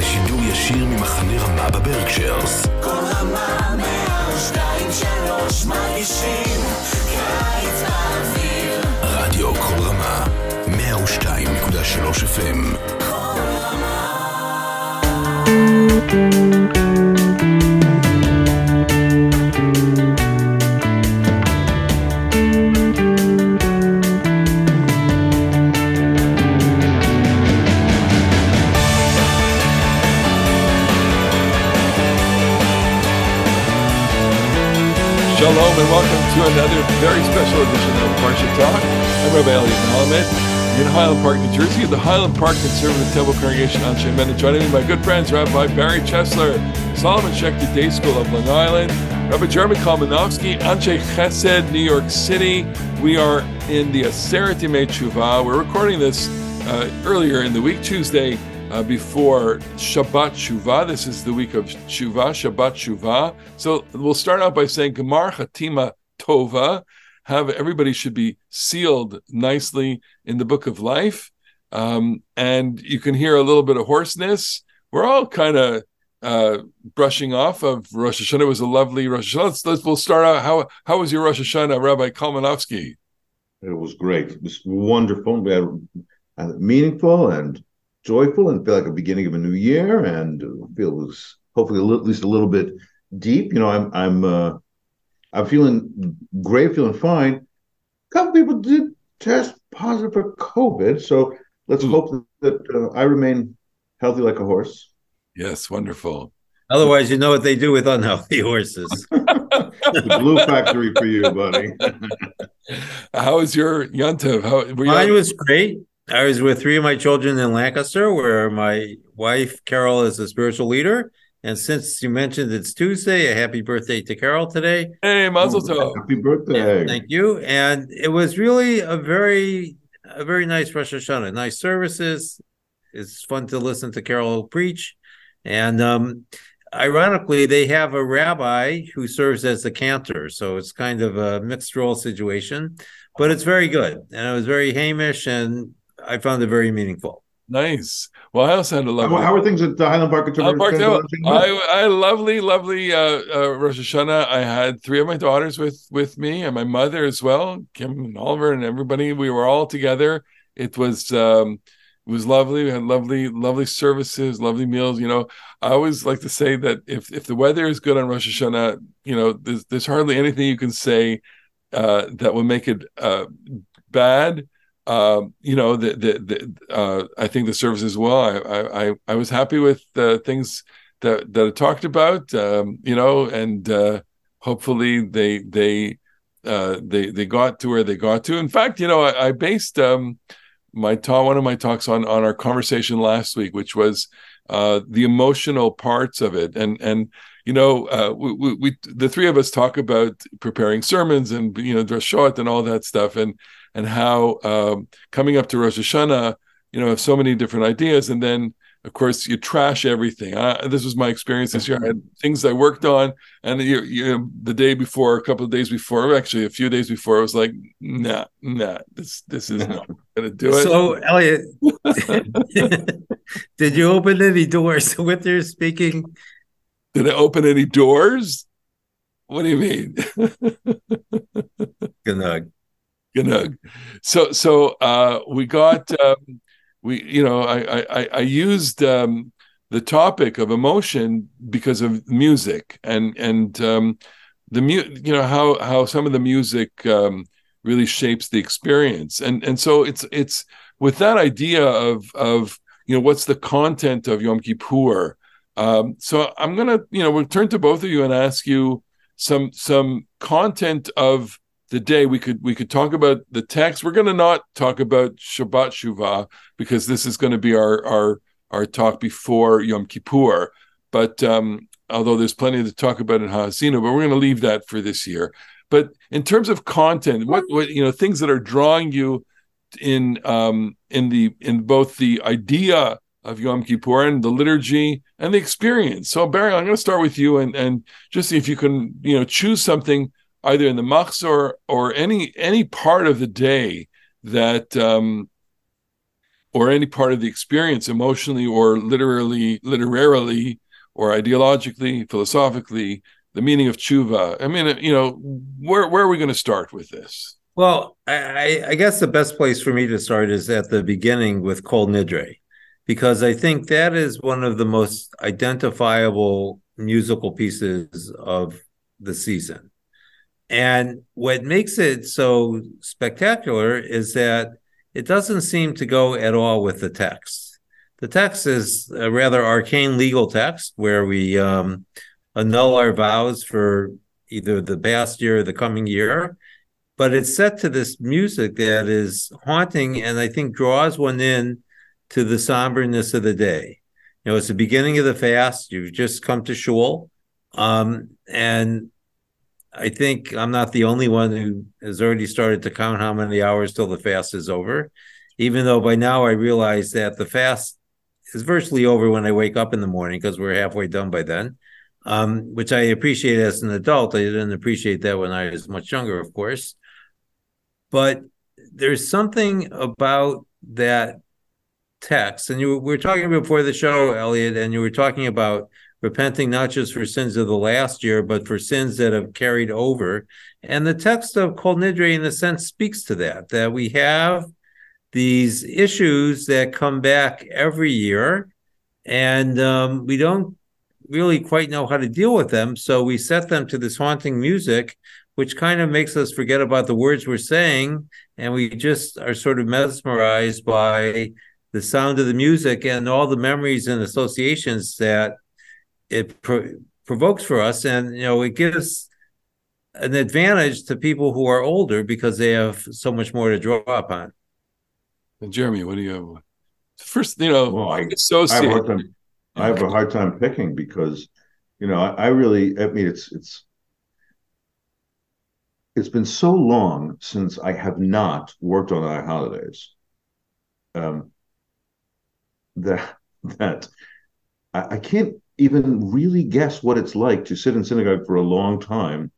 לשידור ישיר ממחנה רמה בברקשיירס. כל רמה מהשתיים שלוש מרגישים קיץ באוויר רדיו כל רמה, 102.3 FM. כל רמה Shalom and welcome to another very special edition of Parsha Talk. I'm Rabbi Eliot Malomet in Highland Park, New Jersey, at the Highland Park Conservative Temple Congregation Anshe Emeth. Joining me, my good friends, Rabbi Barry Chesler, Solomon Schechter Day School of Long Island, Rabbi Jeremy Kalmanofsky, Anshe Chesed, New York City. We are in the Aseret Tshuva. We're recording this uh, earlier in the week, Tuesday, uh, before Shabbat Shuvah. This is the week of Shuvah, Shabbat Shuvah. So we'll start out by saying Gemar Chatima Tova. Have everybody should be sealed nicely in the book of life. Um, and you can hear a little bit of hoarseness. We're all kind of uh, brushing off of Rosh Hashanah. It was a lovely Rosh Hashanah. Let's, let's we'll start out. How how was your Rosh Hashanah, Rabbi Kalmanofsky? It was great. It was wonderful. Had, uh, meaningful and joyful, and feel like a beginning of a new year. And feel was hopefully a little, at least a little bit deep. You know, I'm I'm uh, I'm feeling great, feeling fine. A couple people did test positive for COVID, so let's Ooh. hope that uh, I remain healthy like a horse. Yes, wonderful. Otherwise, you know what they do with unhealthy horses. The glue factory for you, buddy. How was your Yontiv? How were you? Mine was great. I was with three of my children in Lancaster, where my wife Carol is a spiritual leader. And since you mentioned it's Tuesday, a happy birthday to Carol today. hey, Mazel Tov. Happy birthday! Thank you. And it was really a very, a very nice Rosh Hashanah. Nice services. It's fun to listen to Carol preach. And um, ironically, they have a rabbi who serves as the cantor, so it's kind of a mixed role situation. But it's very good, and it was very Hamish, and I found it very meaningful. Nice. Well, I also had a How, lovely. how are things at the Highland Park Conservative Park Temple? I, I lovely, lovely uh, uh, Rosh Hashanah. I had three of my daughters with with me and my mother as well, Kim and Oliver and everybody. We were all together. It was um, it was lovely. We had lovely, lovely services, lovely meals. You know, I always like to say that if if the weather is good on Rosh Hashanah, you know, there's there's hardly anything you can say uh, that will make it uh, bad. Um, you know, the the, the uh, I think the service as well. I I I- was happy with the things that that I talked about. Um, you know, and uh, hopefully they they uh, they they got to where they got to. In fact, you know, I, I based um, my talk one of my talks on on our conversation last week, which was uh, the emotional parts of it, and and you know, uh, we, we, we the three of us talk about preparing sermons and you know drashot and all that stuff, and and how um, coming up to Rosh Hashanah, you know, have so many different ideas, and then of course you trash everything. Uh, this was my experience this year. I had things I worked on, and you, you the day before, a couple of days before, actually a few days before, I was like, nah, nah, this this is not going to do it. So, Eliot, did you open any doors with your speaking? Did I open any doors? What do you mean? Gnug. Gnug. So so uh, we got um, we you know I I, I used um, the topic of emotion because of music and and um, the mu you know how how some of the music um, really shapes the experience and and so it's it's with that idea of of you know what's the content of Yom Kippur. Um, so I'm gonna you know we'll turn to both of you and ask you some some content of the day we could we could talk about the text. We're going to not talk about shabbat shuvah because this is going to be our our our talk before yom kippur. But um although there's plenty to talk about in Ha'azinu, but we're going to leave that for this year. But in terms of content what what you know things that are drawing you in um in the in both the idea of Yom Kippur and the liturgy and the experience. So Barry, I'm going to start with you and and just see if you can you know choose something either in the machzor or any any part of the day that um or any part of the experience emotionally or literally literarily or ideologically philosophically the meaning of tshuva. I mean you know where where are we going to start with this? Well I, I guess the best place for me to start is at the beginning with kol nidre because i think that is one of the most identifiable musical pieces of the season and what makes it so spectacular is that it doesn't seem to go at all with the text. The text is a rather arcane legal text where we um, annul our vows for either the past year or the coming year. But it's set to this music that is haunting and I think draws one in to the somberness of the day. You know, it's the beginning of the fast. You've just come to shul. Um, and I think I'm not the only one who has already started to count how many hours till the fast is over, even though by now I realize that the fast is virtually over when I wake up in the morning because we're halfway done by then, um, which I appreciate as an adult. I didn't appreciate that when I was much younger, of course. But there's something about that text, and you we were talking before the show, Eliot, and you were talking about repenting not just for sins of the last year, but for sins that have carried over. And the text of Kol Nidre, in a sense, speaks to that, that we have these issues that come back every year, and um, we don't really quite know how to deal with them. So we set them to this haunting music, which kind of makes us forget about the words we're saying, and we just are sort of mesmerized by the sound of the music and all the memories and associations that it pro- provokes for us, and you know it gives an advantage to people who are older because they have so much more to draw upon. And Jeremy, what do you have? First, you know, Well, I- associate. I have, a hard time, I have a hard time picking because, you know, I, I really, I mean, it's it's it's been so long since I have not worked on our holidays. Um, that that I, I can't even really guess what it's like to sit in synagogue for a long time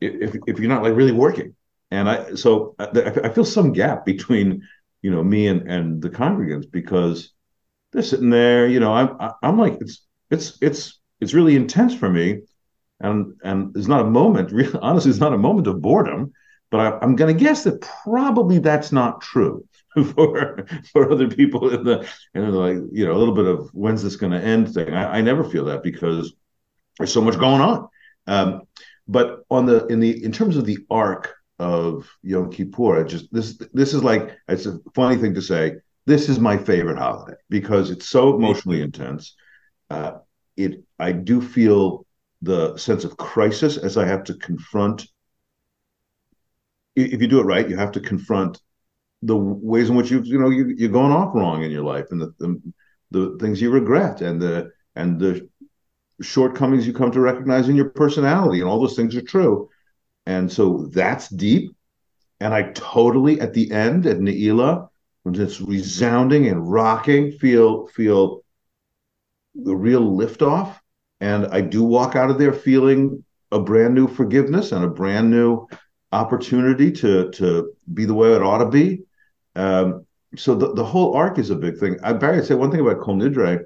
if if you're not like really working. And I so I, I feel some gap between you know me and and the congregants because they're sitting there. You know, I'm I'm like it's it's it's it's really intense for me, and and there's not a moment. Really, honestly, it's not a moment of boredom. But I, I'm going to guess that probably that's not true for for other people in the and like you know a little bit of when's this going to end thing. I, I never feel that because there's so much going on. Um, but on the in the in terms of the arc of Yom Kippur, I just this this is like it's a funny thing to say. This is my favorite holiday because it's so emotionally intense. Uh, it I do feel the sense of crisis as I have to confront. If you do it right, you have to confront the ways in which you've you know you you're going off wrong in your life and the, the the things you regret and the and the shortcomings you come to recognize in your personality and all those things are true. And so that's deep. And i totally at the end at neila when it's resounding and rocking feel feel the real liftoff. And i do walk out of there feeling a brand new forgiveness and a brand new opportunity to to be the way it ought to be um, so the, the whole arc is a big thing. I Barry, I'd say one thing about Kol Nidre.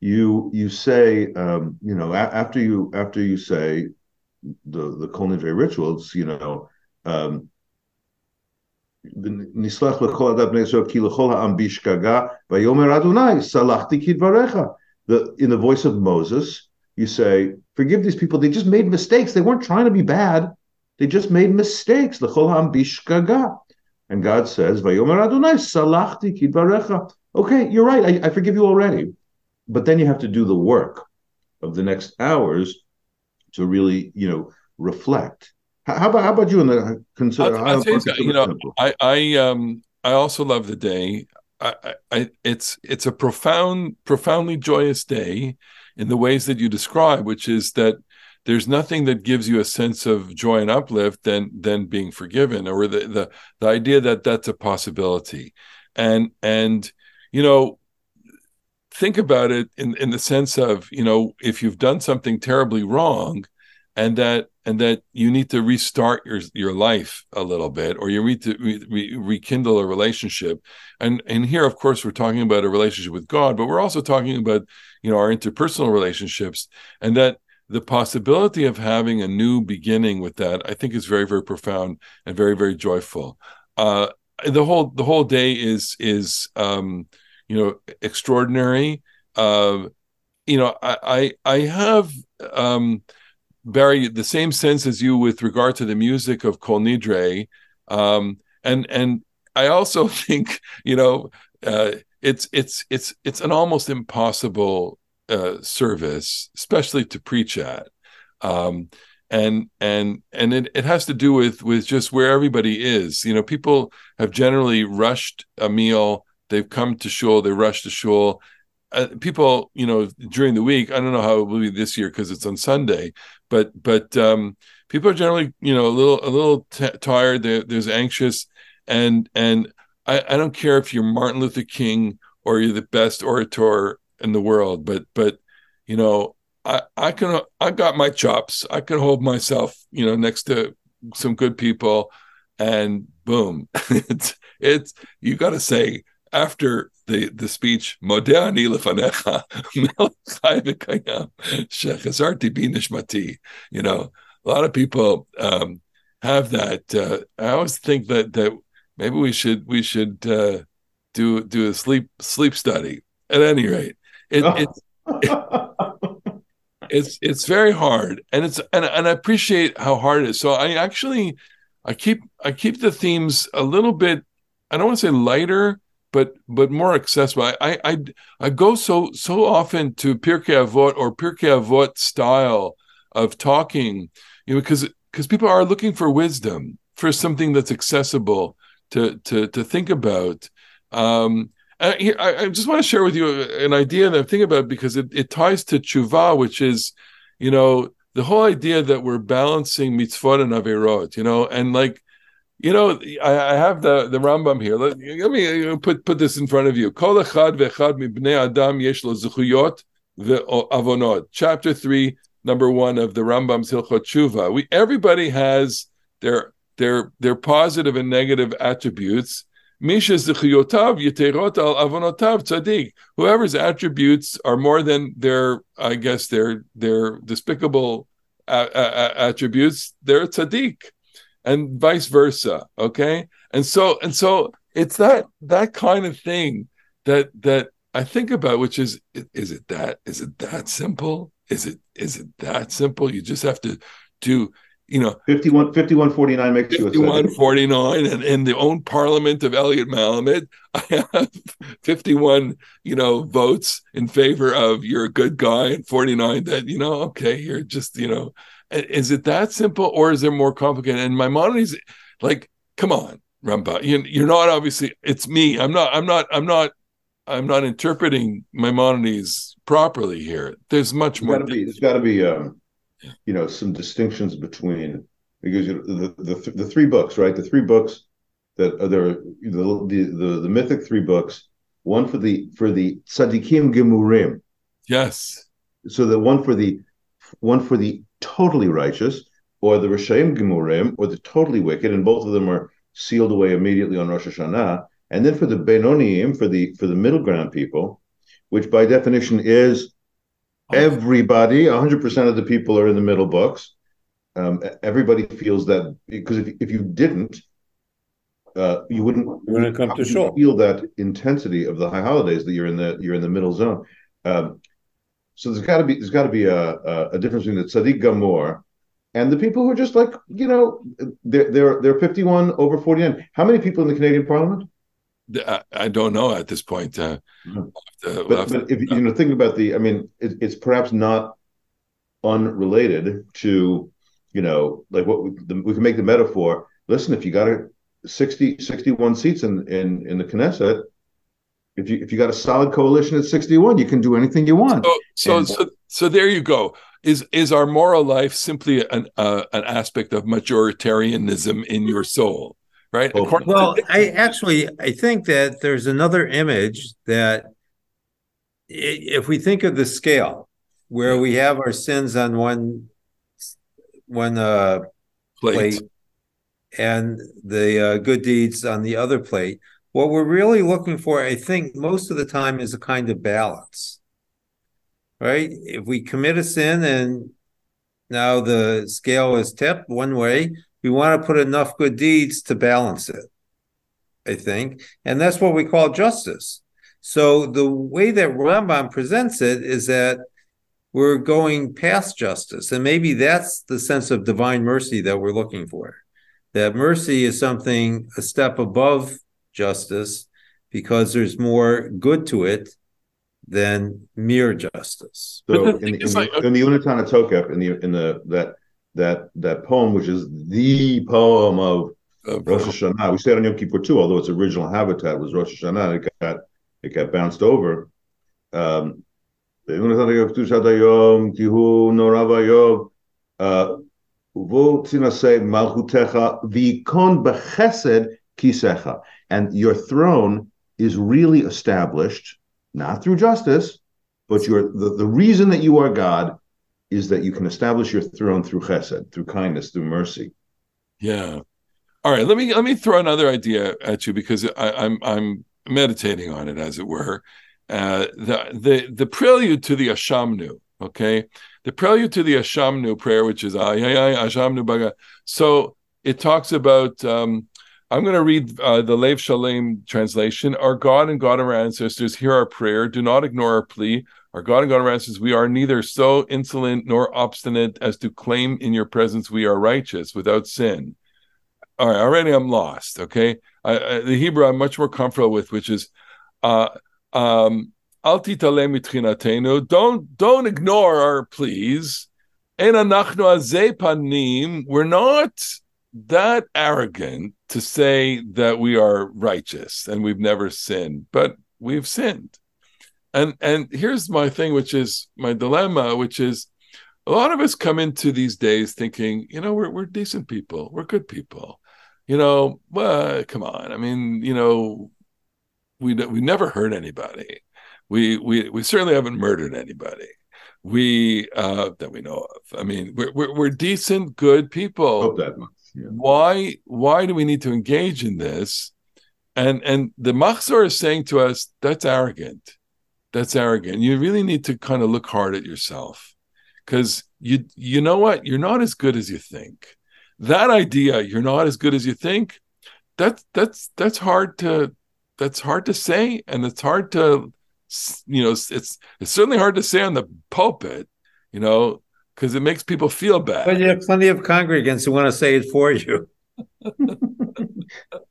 You you say um, you know a, after you after you say the the Kol Nidre rituals, you know. Um, נסלח לכל אדם בני ישראל כי לכל העם בשגגה ויאמר אדוני סלחתי כדבריך. The, in the voice of Moses, you say, forgive these people. They just made mistakes. They weren't trying to be bad. They just made mistakes. לכל העם בשגגה. And God says, Vayomer Adonai, salachti kidvarecha. Okay, you're right. I, I forgive you already. But then you have to do the work of the next hours to really, you know, reflect. How, about how about you in the consider? I'll, I'll you, you know, I I um I also love the day. I, I it's it's a profound, profoundly joyous day in the ways that you describe, which is that there's nothing that gives you a sense of joy and uplift than than being forgiven or the the, the idea that that's a possibility. And and you know think about it in in the sense of you know if you've done something terribly wrong and that and that you need to restart your your life a little bit or you need to re, re, rekindle a relationship. And and here of course we're talking about a relationship with god but we're also talking about you know our interpersonal relationships and that the possibility of having a new beginning with that i think is very very profound and very very joyful. Uh the whole the whole day is is um you know extraordinary. Uh you know i i, I have um Barry, the same sense as you with regard to the music of Kol Nidre, um, and and I also think you know uh, it's it's it's it's an almost impossible uh, service, especially to preach at, um, and and and it, it has to do with with just where everybody is. You know, people have generally rushed a meal. They've come to shul. They rush to shul uh, people, you know, during the week. I don't know how it will be this year because it's on Sunday, but but um, people are generally, you know, a little a little t- tired. They're, there's anxious, and and I, I don't care if you're Martin Luther King or you're the best orator in the world, but but you know, I I can I got my chops. I can hold myself, you know, next to some good people, and boom, it's it's you got to say after the the speech Modeh lefanecha shechazarti binishmati. You know, a lot of people um, have that. Uh, I always think that that maybe we should we should uh, do do a sleep sleep study. At any rate, it, it's it, it's it's very hard, and it's and and I appreciate how hard it is. So I actually I keep I keep the themes a little bit. I don't want to say lighter but but more accessible. I I I go so so often to Pirkei Avot or Pirkei Avot style of talking, you know, because because people are looking for wisdom, for something that's accessible to to to think about. Um, I, I just want to share with you an idea that I'm thinking about because it, it ties to tshuva, which is, you know, the whole idea that we're balancing mitzvot and averot, you know, and like you know, I, I, have the, the Rambam here. Let, let me uh, put put this in front of you. Kol echad ve'echad mibnei adam yesh lo ve'avonot. Chapter three, number one of the Rambam's Hilchot Tshuva. We everybody has their their their positive and negative attributes. Al. Whoever's attributes are more than their, I guess, their their despicable uh, uh, attributes, they're tzaddik and vice versa okay? And so and so it's that that kind of thing that that i think about which is is it that is it that simple? Is it is it that simple? You just have to do you know 51 5149 makes 51 you 49 and in the own parliament of Eliot Malomet I have 51 you know votes in favor of you're a good guy and 49 that you know okay you're just you know is it that simple, or is there more complicated? And Maimonides, like, come on, Rambam, you, you're not obviously. It's me. I'm not. I'm not. I'm not. I'm not interpreting Maimonides properly here. There's much there's more. Gotta be, there's got to be, um, you know, some distinctions between because the, the the three books, right? The three books that are there, the the the, the mythic three books. One for the for the tzaddikim gemurim. Yes. So the one for the one for the totally righteous, or the Rishaim Gemurim, or the totally wicked, and both of them are sealed away immediately on Rosh Hashanah. And then for the Benoniim, for the for the middle ground people, which by definition is everybody, 100% of the people are in the middle books. Um, everybody feels that because if, if you didn't, uh, you wouldn't, it comes to shul. feel that intensity of the high holidays that you're in the you're in the middle zone. Um, so there's got to be there's got to be a, a, a difference between the tzaddik gamor and the people who are just like you know they're they're they're 51 over 49. How many people in the Canadian Parliament? I, I don't know at this point. Uh, mm-hmm. but, but if you know think about the, I mean, it, it's perhaps not unrelated to you know like what we, the, we can make the metaphor. Listen, if you got a 60 61 seats in in in the Knesset, if you if you got a solid coalition at 61 you can do anything you want so so so, so, there you go is is our moral life simply an uh, an aspect of majoritarianism in your soul right well i actually i think that there's another image that if we think of the scale where we have our sins on one one uh, plate. plate and the uh, good deeds on the other plate. What we're really looking for, I think, most of the time is a kind of balance, right? If we commit a sin and now the scale is tipped one way, we want to put enough good deeds to balance it, I think. And that's what we call justice. So the way that Rambam presents it is that we're going past justice. And maybe that's the sense of divine mercy that we're looking for. That mercy is something a step above justice because there's more good to it than mere justice. So But the in, thing in, the, like- in the Unatana Tokef, in the in the that that that poem, which is the poem of Of- Rosh Hashanah, we say it on Yom Kippur too, although its original habitat was Rosh Hashanah, it got it got bounced over. Um, "Unatana Kedushat Hayom, ki hu nora vayom, uh, uvo tinaseh malchutecha v'ikon bechesed kisecha. And your throne is really established, not through justice, but your the, the reason that you are God is that you can establish your throne through chesed, through kindness, through mercy. Yeah. All right. Let me let me throw another idea at you because I, I'm I'm meditating on it, as it were. Uh, the the the prelude to the Ashamnu. Okay, the prelude to the Ashamnu prayer, which is Ashamnu baga. So it talks about. Um, I'm going to read uh, the Lev Shalem translation. Our God and God of our ancestors, hear our prayer. Do not ignore our plea. Our God and God of ancestors, we are neither so insolent nor obstinate as to claim in your presence we are righteous without sin. All right already i'm lost okay? I, I, the hebrew i'm much more comfortable with which is uh um "Al titale don't don't ignore our pleas. We're not that arrogant to say that we are righteous and we've never sinned but we've sinned and and here's my thing which is my dilemma which is a lot of us come into these days thinking you know we're, we're decent people we're good people you know, well, come on. I mean, you know, we we never hurt anybody. We we we certainly haven't murdered anybody. We uh that we know of. I mean, we're we're, we're decent, good people. Hope that much. Yeah. Why why do we need to engage in this? And and the Machzor is saying to us that's arrogant. That's arrogant. You really need to kind of look hard at yourself because you you know what you're not as good as you think that idea you're not as good as you think that's that's that's hard to that's hard to say and it's hard to you know it's it's certainly hard to say on the pulpit you know because it makes people feel bad But you have plenty of congregants who want to say it for you.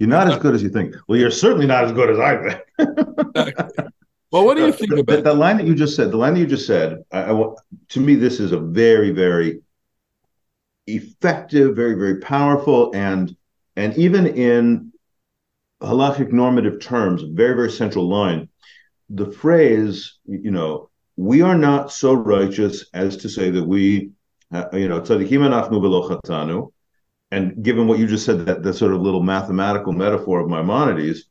You're not as good as you think. Well, you're certainly not as good as I think. well what do you think the, about the line that you just said? The line that you just said, I, I to me, this is a very, very effective, very, very powerful, and and even in halachic normative terms, very, very central line. The phrase, you know, we are not so righteous as to say that we, uh, you know, tzadikim anachnu v'lo. And given what you just said, that that sort of little mathematical metaphor of Maimonides,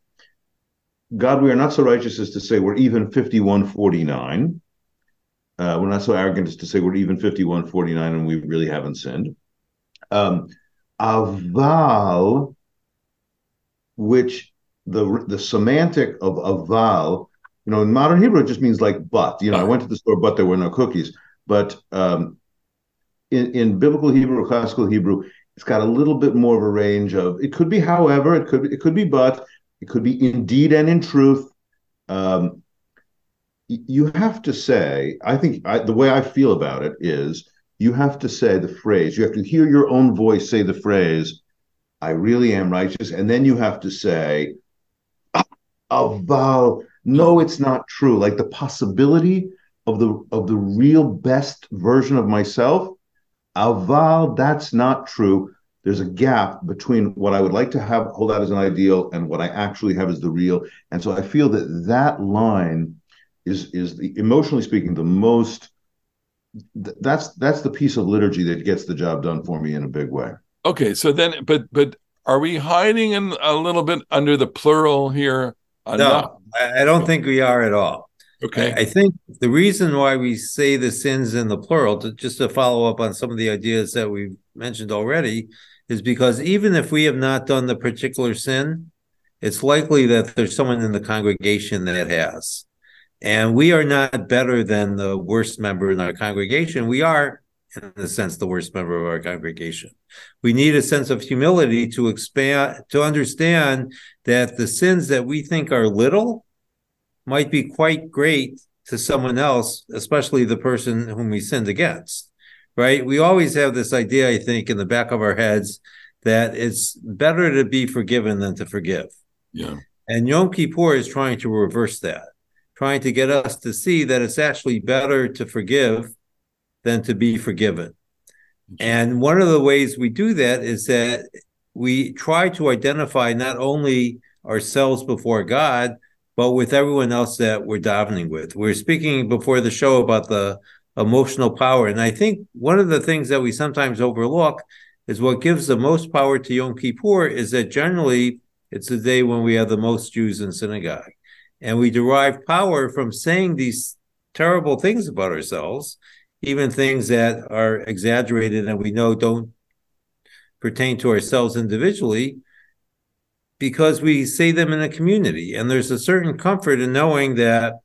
God, we are not so righteous as to say we're even 5149. Uh, we're not so arrogant as to say we're even 5149 and we really haven't sinned. Um, aval, which the the semantic of aval, you know, in modern Hebrew, it just means like but. You know, I went to the store, but there were no cookies. But um, in, in biblical Hebrew, classical Hebrew, it's got a little bit more of a range of it could be however, it could it could be but, it could be indeed and in truth. Um, you have to say, I think I, the way I feel about it is you have to say the phrase, you have to hear your own voice say the phrase, I really am righteous. And then you have to say, aval, no, it's not true. Like the possibility of the of the real best version of myself, aval, that's not true. There's a gap between what I would like to have hold out as an ideal and what I actually have as the real. And so I feel that that line is is the emotionally speaking the most th- that's that's the piece of liturgy that gets the job done for me in a big way okay so then but but are we hiding in a little bit under the plural here uh, No, I, I don't think we are at all. Okay. I, think the reason why we say the sins in the plural, to, just to follow up on some of the ideas that we've mentioned already, is because even if we have not done the particular sin, it's likely that there's someone in the congregation that has. And we are not better than the worst member in our congregation. We are, in a sense, the worst member of our congregation. We need a sense of humility to expand, to understand that the sins that we think are little might be quite great to someone else, especially the person whom we sinned against. Right? We always have this idea, I think, in the back of our heads that it's better to be forgiven than to forgive. Yeah. And Yom Kippur is trying to reverse that, trying to get us to see that it's actually better to forgive than to be forgiven. And one of the ways we do that is that we try to identify not only ourselves before God, but with everyone else that we're davening with. We are speaking before the show about the emotional power. And I think one of the things that we sometimes overlook is what gives the most power to Yom Kippur is that generally it's the day when we have the most Jews in synagogue. And we derive power from saying these terrible things about ourselves, even things that are exaggerated and we know don't pertain to ourselves individually, because we say them in a community. And there's a certain comfort in knowing that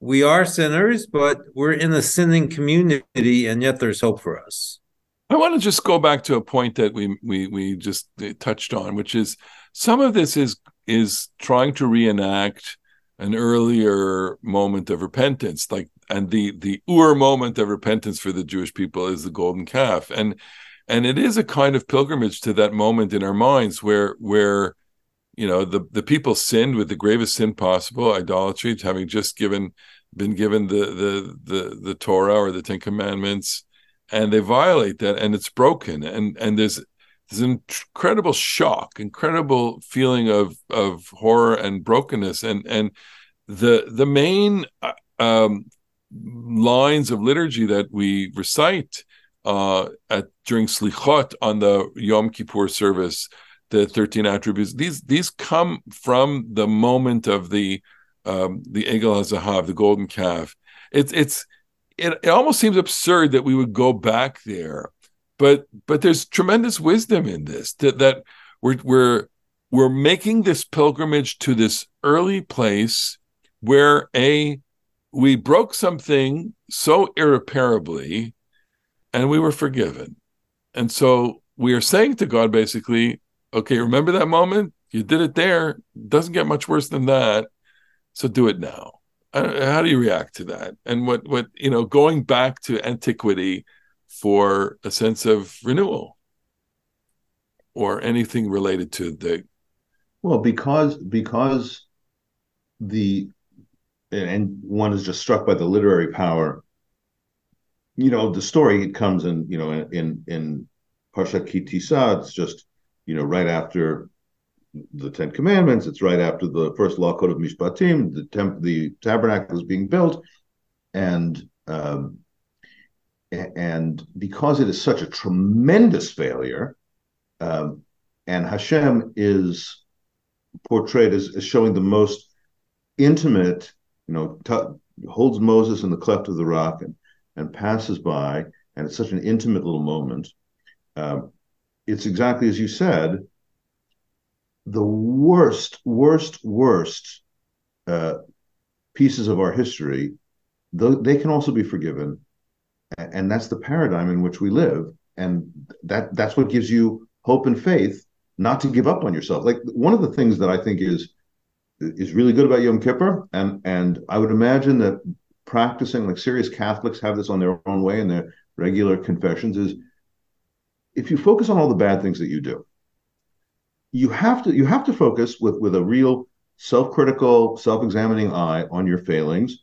we are sinners, but we're in a sinning community, and yet there's hope for us. I want to just go back to a point that we we we just touched on, which is some of this is is trying to reenact an earlier moment of repentance, like and the the ur moment of repentance for the Jewish people is the golden calf, and and it is a kind of pilgrimage to that moment in our minds where where you know the the people sinned with the gravest sin possible, idolatry, having just given been given the the the the Torah or the Ten Commandments, and they violate that, and it's broken, and and there's there's an incredible shock, incredible feeling of of horror and brokenness, and and the the main uh, um, lines of liturgy that we recite uh, at during Slichot on the Yom Kippur service, the thirteen attributes. These these come from the moment of the um, the Egel HaZahav, the golden calf. It's it's it, it almost seems absurd that we would go back there, but but there's tremendous wisdom in this that that we're we're we're making this pilgrimage to this early place where a we broke something so irreparably and we were forgiven. And so we are saying to God basically, okay, remember that moment? You did it there. It doesn't get much worse than that. So do it now. How do you react to that? And what what you know, going back to antiquity for a sense of renewal or anything related to the well because because the and one is just struck by the literary power. You know, the story it comes in, you know, in in Parshat Ki Tisa, it's just, you know, right after the Ten Commandments. It's right after the first law code of Mishpatim. The temp, the tabernacle is being built, and um, and because it is such a tremendous failure, um, and Hashem is portrayed as, as showing the most intimate you know, t- holds Moses in the cleft of the rock and, and passes by, and it's such an intimate little moment. Uh, it's exactly as you said. The worst, worst, worst uh, pieces of our history, they can also be forgiven, and that's the paradigm in which we live, and that that's what gives you hope and faith not to give up on yourself. Like one of the things that I think is is really good about Yom Kippur, and and I would imagine that practicing like serious Catholics have this on their own way in their regular confessions is if you focus on all the bad things that you do, you have to you have to focus with with a real self-critical, self-examining eye on your failings.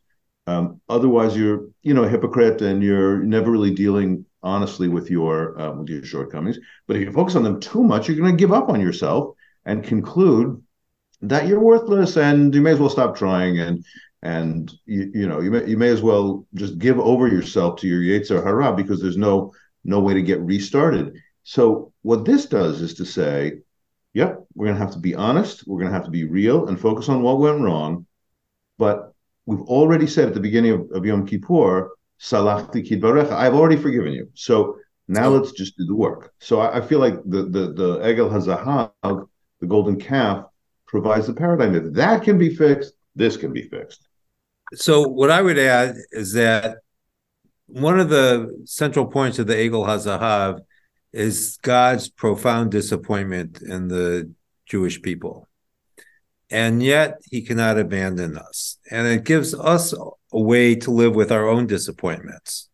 Um, otherwise, you're you know a hypocrite and you're never really dealing honestly with your uh, with your shortcomings. But if you focus on them too much, you're going to give up on yourself and conclude that you're worthless and you may as well stop trying and and you, you know you may you may as well just give over yourself to your yetzer hara because there's no no way to get restarted. So what this does is to say, yep, we're going to have to be honest, we're going to have to be real and focus on what went wrong, but we've already said at the beginning of, of Yom Kippur, Salachti Kidbarecha, I've already forgiven you. So now let's just do the work. So I, I feel like the the the Egel Hazahav, the golden calf, provides the paradigm that that can be fixed. This can be fixed. So what I would add is that one of the central points of the Egel Hazahav is God's profound disappointment in the Jewish people. And yet he cannot abandon us. And it gives us a way to live with our own disappointments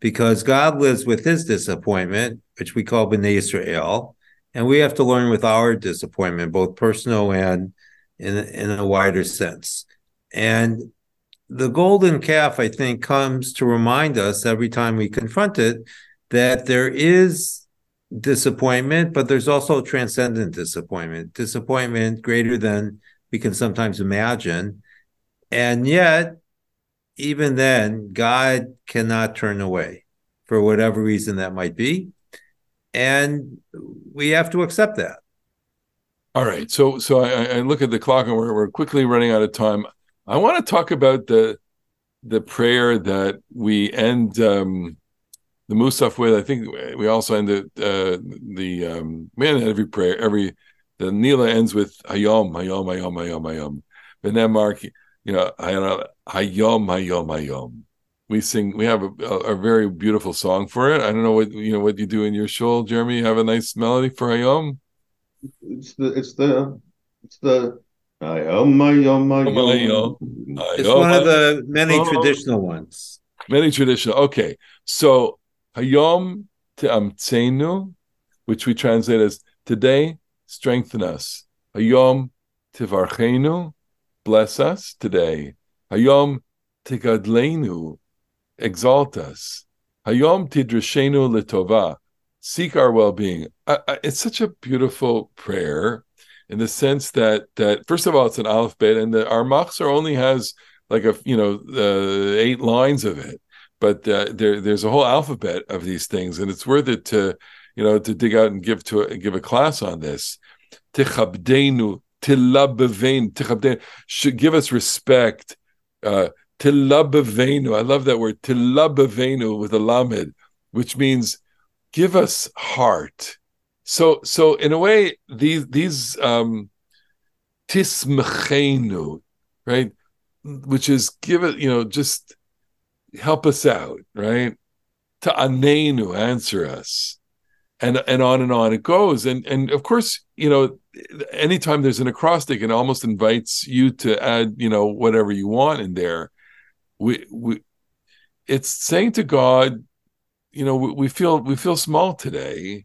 because God lives with his disappointment, which we call B'nai Israel, and we have to learn with our disappointment, both personal and in, in a wider sense. And the golden calf, I think, comes to remind us every time we confront it that there is disappointment, but there's also transcendent disappointment, disappointment greater than we can sometimes imagine. And yet, even then, God cannot turn away for whatever reason that might be. And we have to accept that. All right. So so I, I look at the clock and we're, we're quickly running out of time. I want to talk about the the prayer that we end um, the Musaf with. I think we also end the uh, the um, end every prayer every the Nila ends with Hayom Hayom Hayom Hayom Hayom. But then Mark, you know, Hayom Hayom Hayom. We sing. We have a, a, very beautiful song for it. I don't know what you know what you do in your shul, Jeremy. You have a nice melody for Hayom. It's the it's the it's the. It's one of the many oh. traditional ones. Many traditional. Okay, so Hayom Te'amtzenu, which we translate as today, strengthen us. Hayom Tivarchenu, bless us today. Hayom Tigadleinu, exalt us. Hayom Tidrashenu Litova, seek our well-being. it's such a beautiful prayer in the sense that that first of all it's an alphabet and the our Machzor only has like a you know uh, eight lines of it but uh, there there's a whole alphabet of these things, and it's worth it to you know to dig out and give to a, give a class on this. Tichabdenu, tichabdenu should give us respect. Uh, I love that word tilabevenu with a lamed, which means give us heart. So so in a way, these these um tismechenu, right, which is give it you know just help us out, right? To anenu, answer us. And and on and on it goes. And and of course, you know, anytime there's an acrostic, it almost invites you to add, you know, whatever you want in there. We we it's saying to God, you know, we, we feel we feel small today.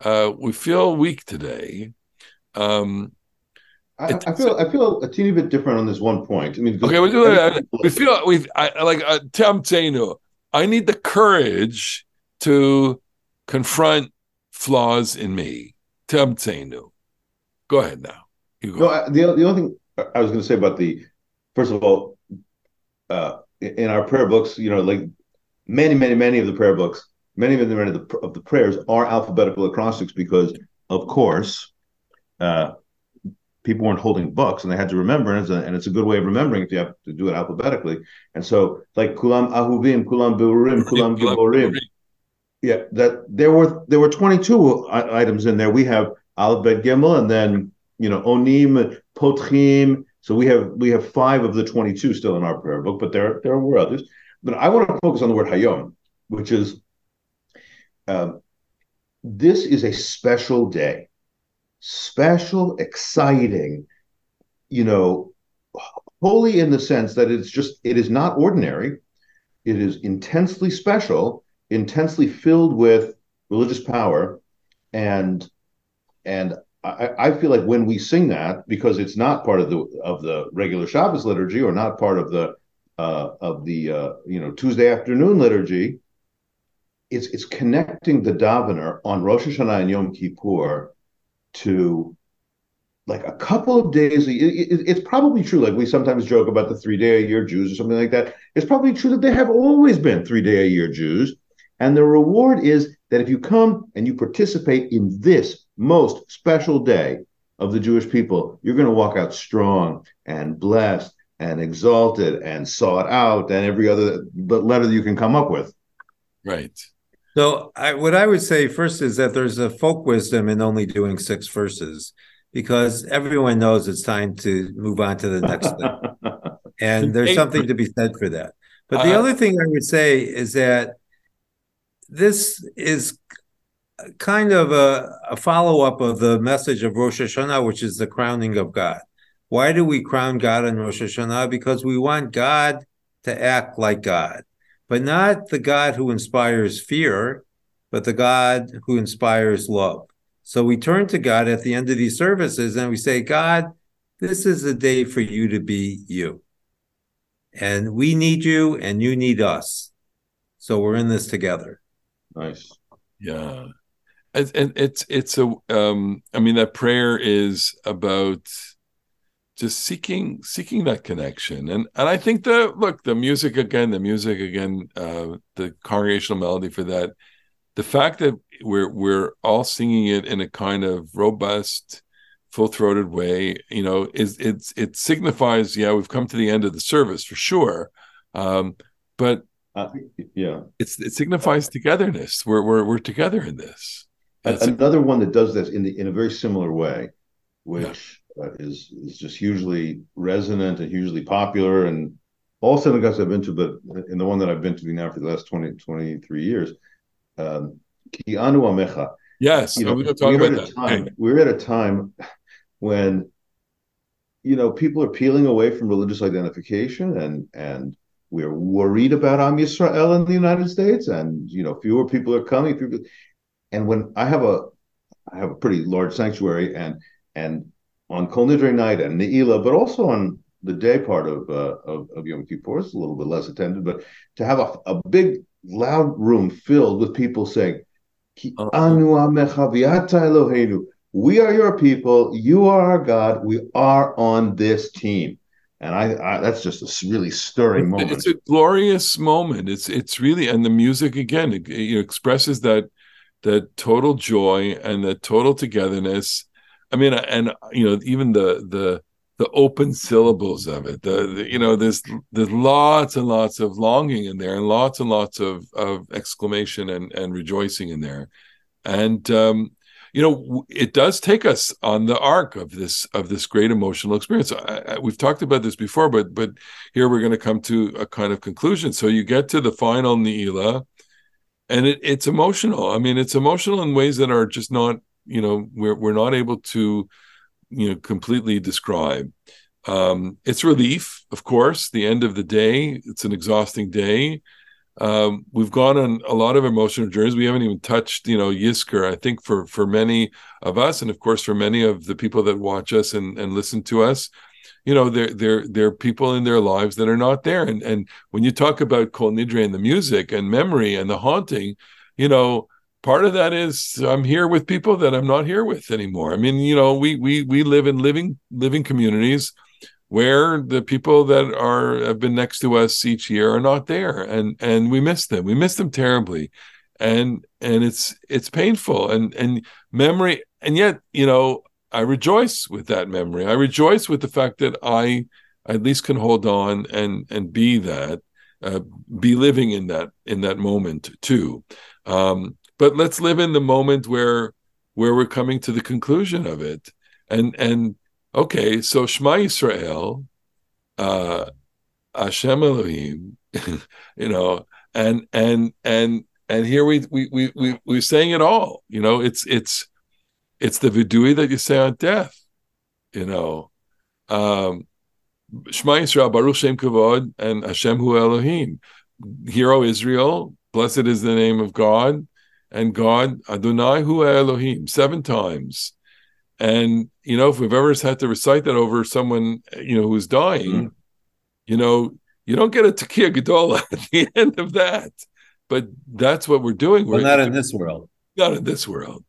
Uh, we feel weak today. Um, I, I, feel I feel a teeny bit different on this one point. I mean, okay, we do that. We feel we I like uh, Tim Tainu. I need the courage to confront flaws in me. Tim Tainu. Go ahead now. You go. No, I, the the only thing I was going to say about the first of all, uh, in our prayer books, you know, like many, many, many of the prayer books, many of them of the, of the prayers are alphabetical acrostics because, of course, uh, people weren't holding books and they had to remember and it's, a, and it's a good way of remembering if you have to do it alphabetically. And so like kulam ahuvim kulam beurim kulam giborim. yeah that there were there were 22 items in there. We have alphabet gimel and then you know onim potchim. So we have we have five of the 22 still in our prayer book but there there were others. But i want to focus on the word hayom which is um, this is a special day special, exciting, you know, holy in the sense that it's just, it is not ordinary. It is intensely special, intensely filled with religious power. And, and I, I feel like when we sing that, because it's not part of the of the regular Shabbos liturgy or not part of the uh, of the uh, you know Tuesday afternoon liturgy, it's it's connecting the davener on Rosh Hashanah and Yom Kippur to like a couple of days it, it, it's probably true like we sometimes joke about the three day a year jews or something like that it's probably true that they have always been three day a year jews and the reward is that if you come and you participate in this most special day of the jewish people you're going to walk out strong and blessed and exalted and sought out and every other letter that you can come up with. Right. So I, what I would say first is that there's a folk wisdom in only doing six verses because everyone knows it's time to move on to the next thing. And there's something to be said for that. But the Uh, other thing I would say is that this is kind of a, a follow up of the message of Rosh Hashanah, which is the crowning of God. Why do we crown God in Rosh Hashanah? Because we want God to act like God, but not the God who inspires fear, but the God who inspires love. So we turn to God at the end of these services and we say, God, this is a day for you to be you. And we need you and you need us. So we're in this together. Nice. Yeah. And, and it's it's a um I mean that prayer is about just seeking seeking that connection. And and I think the look the music again the music again uh the congregational melody for that the fact that we're we're all singing it in a kind of robust full-throated way you know is it's it signifies yeah we've come to the end of the service for sure. Um but Uh, yeah. it's it signifies togetherness. We're we're we're together in this. It's- Another one that does this in the in a very similar way, which uh, is is just hugely resonant and hugely popular, and all synagogues I've been to, but in the one that I've been to now for the last 20, 23 years, um, Ki anu amecha. yes You know, we're going to talk we're about at time. Okay. We're at a time when you know people are peeling away from religious identification, and and we're worried about Am Yisrael in the United States, and you know fewer people are coming. People, and when I have a I have a pretty large sanctuary, and and on Kol Nidre night and Ne'ilah, but also on the day part of uh, of, of Yom Kippur, it's a little bit less attended, but to have a, a big loud room filled with people saying, "Ki Uh-huh. anu Eloheinu." We are your people. You are our God. We are on this team, and I, I that's just a really stirring moment. It's a glorious moment. It's it's really and the music again it, it expresses that that total joy and that total togetherness. I mean, and you know, even the the the open syllables of it. The, the you know, there's there's lots and lots of longing in there, and lots and lots of of exclamation and and rejoicing in there, and um, you know, it does take us on the arc of this of this great emotional experience. I, I, we've talked about this before, but but here we're going to come to a kind of conclusion. So you get to the final Ne'ilah, and it, it's emotional. I mean, it's emotional in ways that are just not, you know, we're we're not able to, you know, completely describe. Um, it's relief, of course. The end of the day. It's an exhausting day. Um, we've gone on a lot of emotional journeys. We haven't even touched, you know, Yizkor. I think for for many of us, and of course for many of the people that watch us and and listen to us, you know, there there there are people in their lives that are not there. And and when you talk about Kol Nidre and the music and memory and the haunting, you know, part of that is I'm here with people that I'm not here with anymore. I mean, you know, we we we live in living living communities where the people that are have been next to us each year are not there and and we miss them. We miss them terribly. And and it's it's painful. And and memory and yet you know i rejoice with that memory. I rejoice with the fact that i at least can hold on and and be that uh, be living in that in that moment too. Um but let's live in the moment where where we're coming to the conclusion of it and and okay, so Shema israel uh, Hashem Elohim, you know, and and and and here we we we we we're saying it all. You know, it's it's it's the vidui that you say on death. You know, um, Shema Yisrael, Baruch Shem Kavod, and Hashem Hu Elohim. Hero Israel, blessed is the name of God, and God Adonai Hu Elohim seven times. And you know, if we've ever had to recite that over someone, you know, who's dying, Mm. you know, you don't get a Tekiah Gedola at the end of that. But that's what we're doing. Well, We're not in this world. not in this world.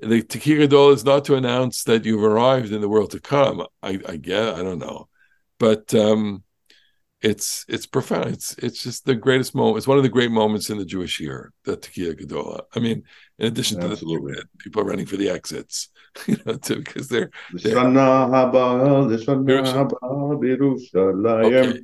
The Tekiah Gedola is not to announce that you've arrived in the world to come. I, I get, I don't know, but um, it's it's profound. It's it's just the greatest moment. It's one of the great moments in the Jewish year, the Tekiah Gedola. I mean, in addition Absolutely. to the people running for the exits, you know, too, because they're L'shana haba, l'shana Yerushalayim. haba, Yerushalayim. okay.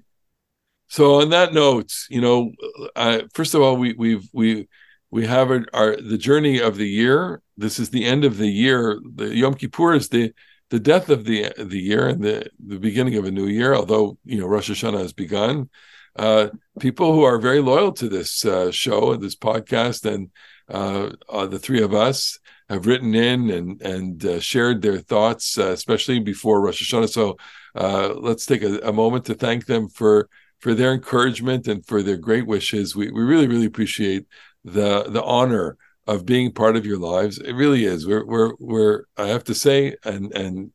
So on that note, you know, uh, first of all, we we've we we have our, our the journey of the year. This is the end of the year. The Yom Kippur is the the death of the the year and the the beginning of a new year. Although you know Rosh Hashanah has begun, uh, people who are very loyal to this uh, show and this podcast, and uh, uh, the three of us have written in and and uh, shared their thoughts, uh, especially before Rosh Hashanah. So let's take a, a moment to thank them for for their encouragement and for their great wishes. We we really really appreciate the the honor of being part of your lives. It really is. We're we're we're I have to say, and and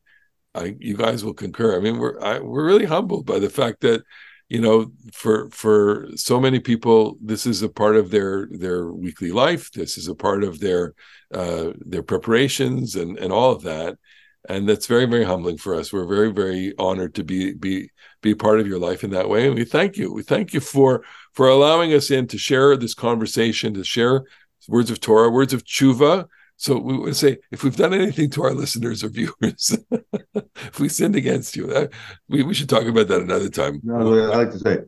I you guys will concur. I mean, we're I, we're really humbled by the fact that you know for for so many people this is a part of their their weekly life. This is a part of their uh, their preparations and and all of that. And that's very, very humbling for us. We're very, very honored to be be be part of your life in that way. And we thank you. We thank you for for allowing us in to share this conversation, to share words of Torah, words of tshuva. So we would say, if we've done anything to our listeners or viewers, if we sinned against you, that, we, we should talk about that another time. No, I like to say,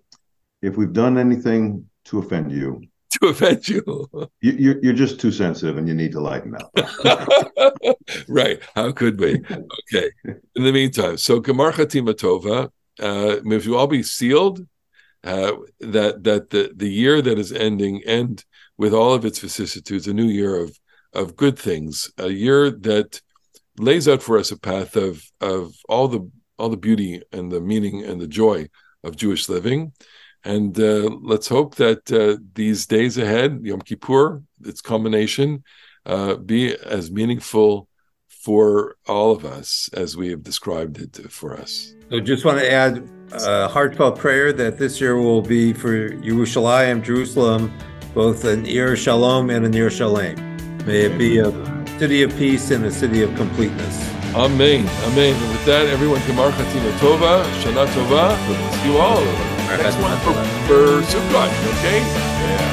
if we've done anything to offend you, to offend you. you you're, you're just too sensitive and you need to lighten up. right. How could we? Okay. In the meantime, so Gemar Chatima Tova, uh, may you all be sealed uh, that that the, the year that is ending end with all of its vicissitudes, a new year of of good things, a year that lays out for us a path of of all the all the beauty and the meaning and the joy of Jewish living. And uh, let's hope that uh, these days ahead, Yom Kippur, its culmination, uh, be as meaningful for all of us as we have described it for us. So just want to add a heartfelt prayer that this year will be for Yerushalayim, Jerusalem, both an Ir Shalom and an Ir Shalem. May it be a city of peace and a city of completeness. Amen. Amen. And with that, everyone, Gemar Chatima Tova, Shana Tova. We'll see you all. Next one for, for Sukkot, okay? Yeah.